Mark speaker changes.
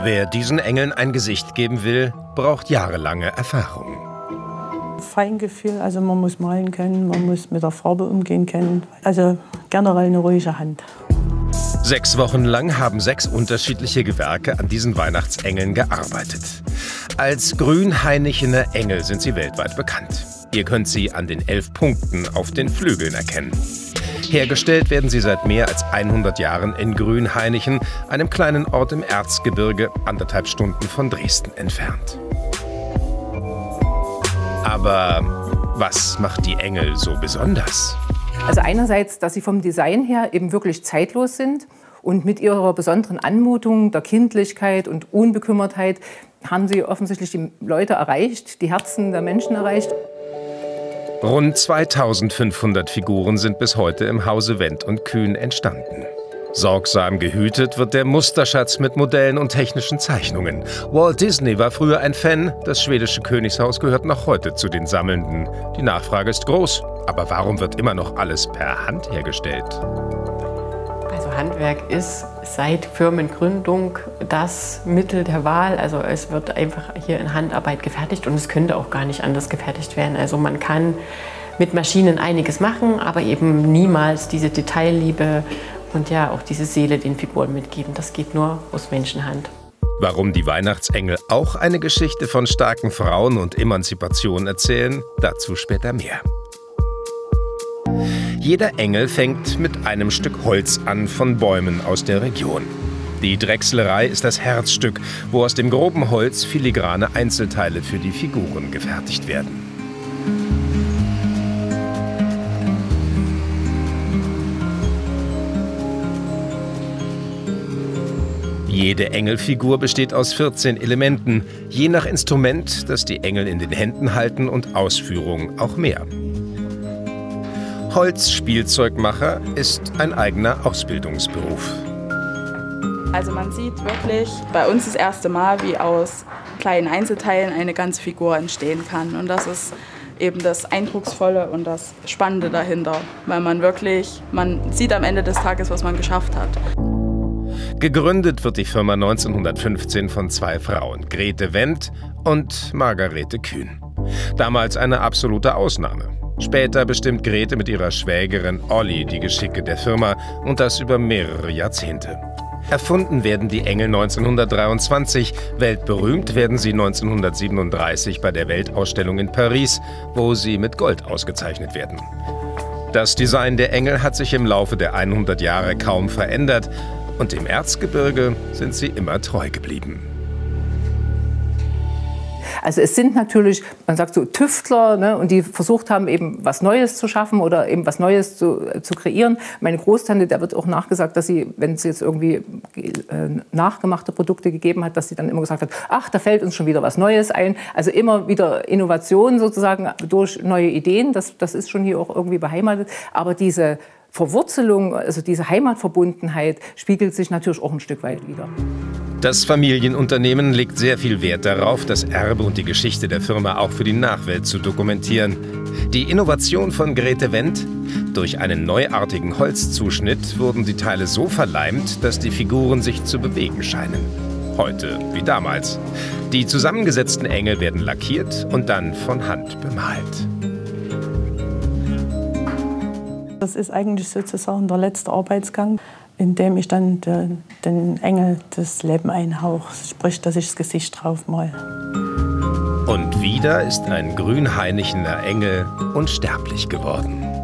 Speaker 1: Wer diesen Engeln ein Gesicht geben will, braucht jahrelange Erfahrung.
Speaker 2: Feingefühl, also man muss malen können, man muss mit der Farbe umgehen können. Also generell eine ruhige Hand.
Speaker 1: Sechs Wochen lang haben sechs unterschiedliche Gewerke an diesen Weihnachtsengeln gearbeitet. Als grünhainichene Engel sind sie weltweit bekannt. Ihr könnt sie an den elf Punkten auf den Flügeln erkennen. Hergestellt werden sie seit mehr als 100 Jahren in Grünhainichen, einem kleinen Ort im Erzgebirge, anderthalb Stunden von Dresden entfernt. Aber was macht die Engel so besonders?
Speaker 3: Also einerseits, dass sie vom Design her eben wirklich zeitlos sind und mit ihrer besonderen Anmutung, der Kindlichkeit und Unbekümmertheit haben sie offensichtlich die Leute erreicht, die Herzen der Menschen erreicht.
Speaker 1: Rund 2500 Figuren sind bis heute im Hause Wendt und Kühn entstanden. Sorgsam gehütet wird der Musterschatz mit Modellen und technischen Zeichnungen. Walt Disney war früher ein Fan, das schwedische Königshaus gehört noch heute zu den Sammelnden. Die Nachfrage ist groß, aber warum wird immer noch alles per Hand hergestellt?
Speaker 4: Handwerk ist seit Firmengründung das Mittel der Wahl. Also es wird einfach hier in Handarbeit gefertigt und es könnte auch gar nicht anders gefertigt werden. Also man kann mit Maschinen einiges machen, aber eben niemals diese Detailliebe und ja auch diese Seele den Figuren mitgeben. Das geht nur aus Menschenhand.
Speaker 1: Warum die Weihnachtsengel auch eine Geschichte von starken Frauen und Emanzipation erzählen, dazu später mehr. Jeder Engel fängt mit einem Stück Holz an von Bäumen aus der Region. Die Drechslerei ist das Herzstück, wo aus dem groben Holz filigrane Einzelteile für die Figuren gefertigt werden. Jede Engelfigur besteht aus 14 Elementen, je nach Instrument, das die Engel in den Händen halten und Ausführung auch mehr. Holzspielzeugmacher ist ein eigener Ausbildungsberuf.
Speaker 5: Also man sieht wirklich bei uns das erste Mal, wie aus kleinen Einzelteilen eine ganze Figur entstehen kann. Und das ist eben das Eindrucksvolle und das Spannende dahinter, weil man wirklich, man sieht am Ende des Tages, was man geschafft hat.
Speaker 1: Gegründet wird die Firma 1915 von zwei Frauen, Grete Wendt und Margarete Kühn. Damals eine absolute Ausnahme. Später bestimmt Grete mit ihrer Schwägerin Olli die Geschicke der Firma und das über mehrere Jahrzehnte. Erfunden werden die Engel 1923, weltberühmt werden sie 1937 bei der Weltausstellung in Paris, wo sie mit Gold ausgezeichnet werden. Das Design der Engel hat sich im Laufe der 100 Jahre kaum verändert und im Erzgebirge sind sie immer treu geblieben.
Speaker 3: Also es sind natürlich, man sagt so Tüftler, ne, und die versucht haben, eben was Neues zu schaffen oder eben was Neues zu, äh, zu kreieren. Meine Großtante, der wird auch nachgesagt, dass sie, wenn es jetzt irgendwie äh, nachgemachte Produkte gegeben hat, dass sie dann immer gesagt hat, ach, da fällt uns schon wieder was Neues ein. Also immer wieder Innovation sozusagen durch neue Ideen, das, das ist schon hier auch irgendwie beheimatet. Aber diese Verwurzelung, also diese Heimatverbundenheit spiegelt sich natürlich auch ein Stück weit wieder.
Speaker 1: Das Familienunternehmen legt sehr viel Wert darauf, das Erbe und die Geschichte der Firma auch für die Nachwelt zu dokumentieren. Die Innovation von Grete Wendt? Durch einen neuartigen Holzzuschnitt wurden die Teile so verleimt, dass die Figuren sich zu bewegen scheinen. Heute wie damals. Die zusammengesetzten Engel werden lackiert und dann von Hand bemalt.
Speaker 2: Das ist eigentlich sozusagen der letzte Arbeitsgang, in dem ich dann de, den Engel das Leben einhauche, sprich, dass ich das Gesicht drauf mal.
Speaker 1: Und wieder ist ein grünhainichener Engel unsterblich geworden.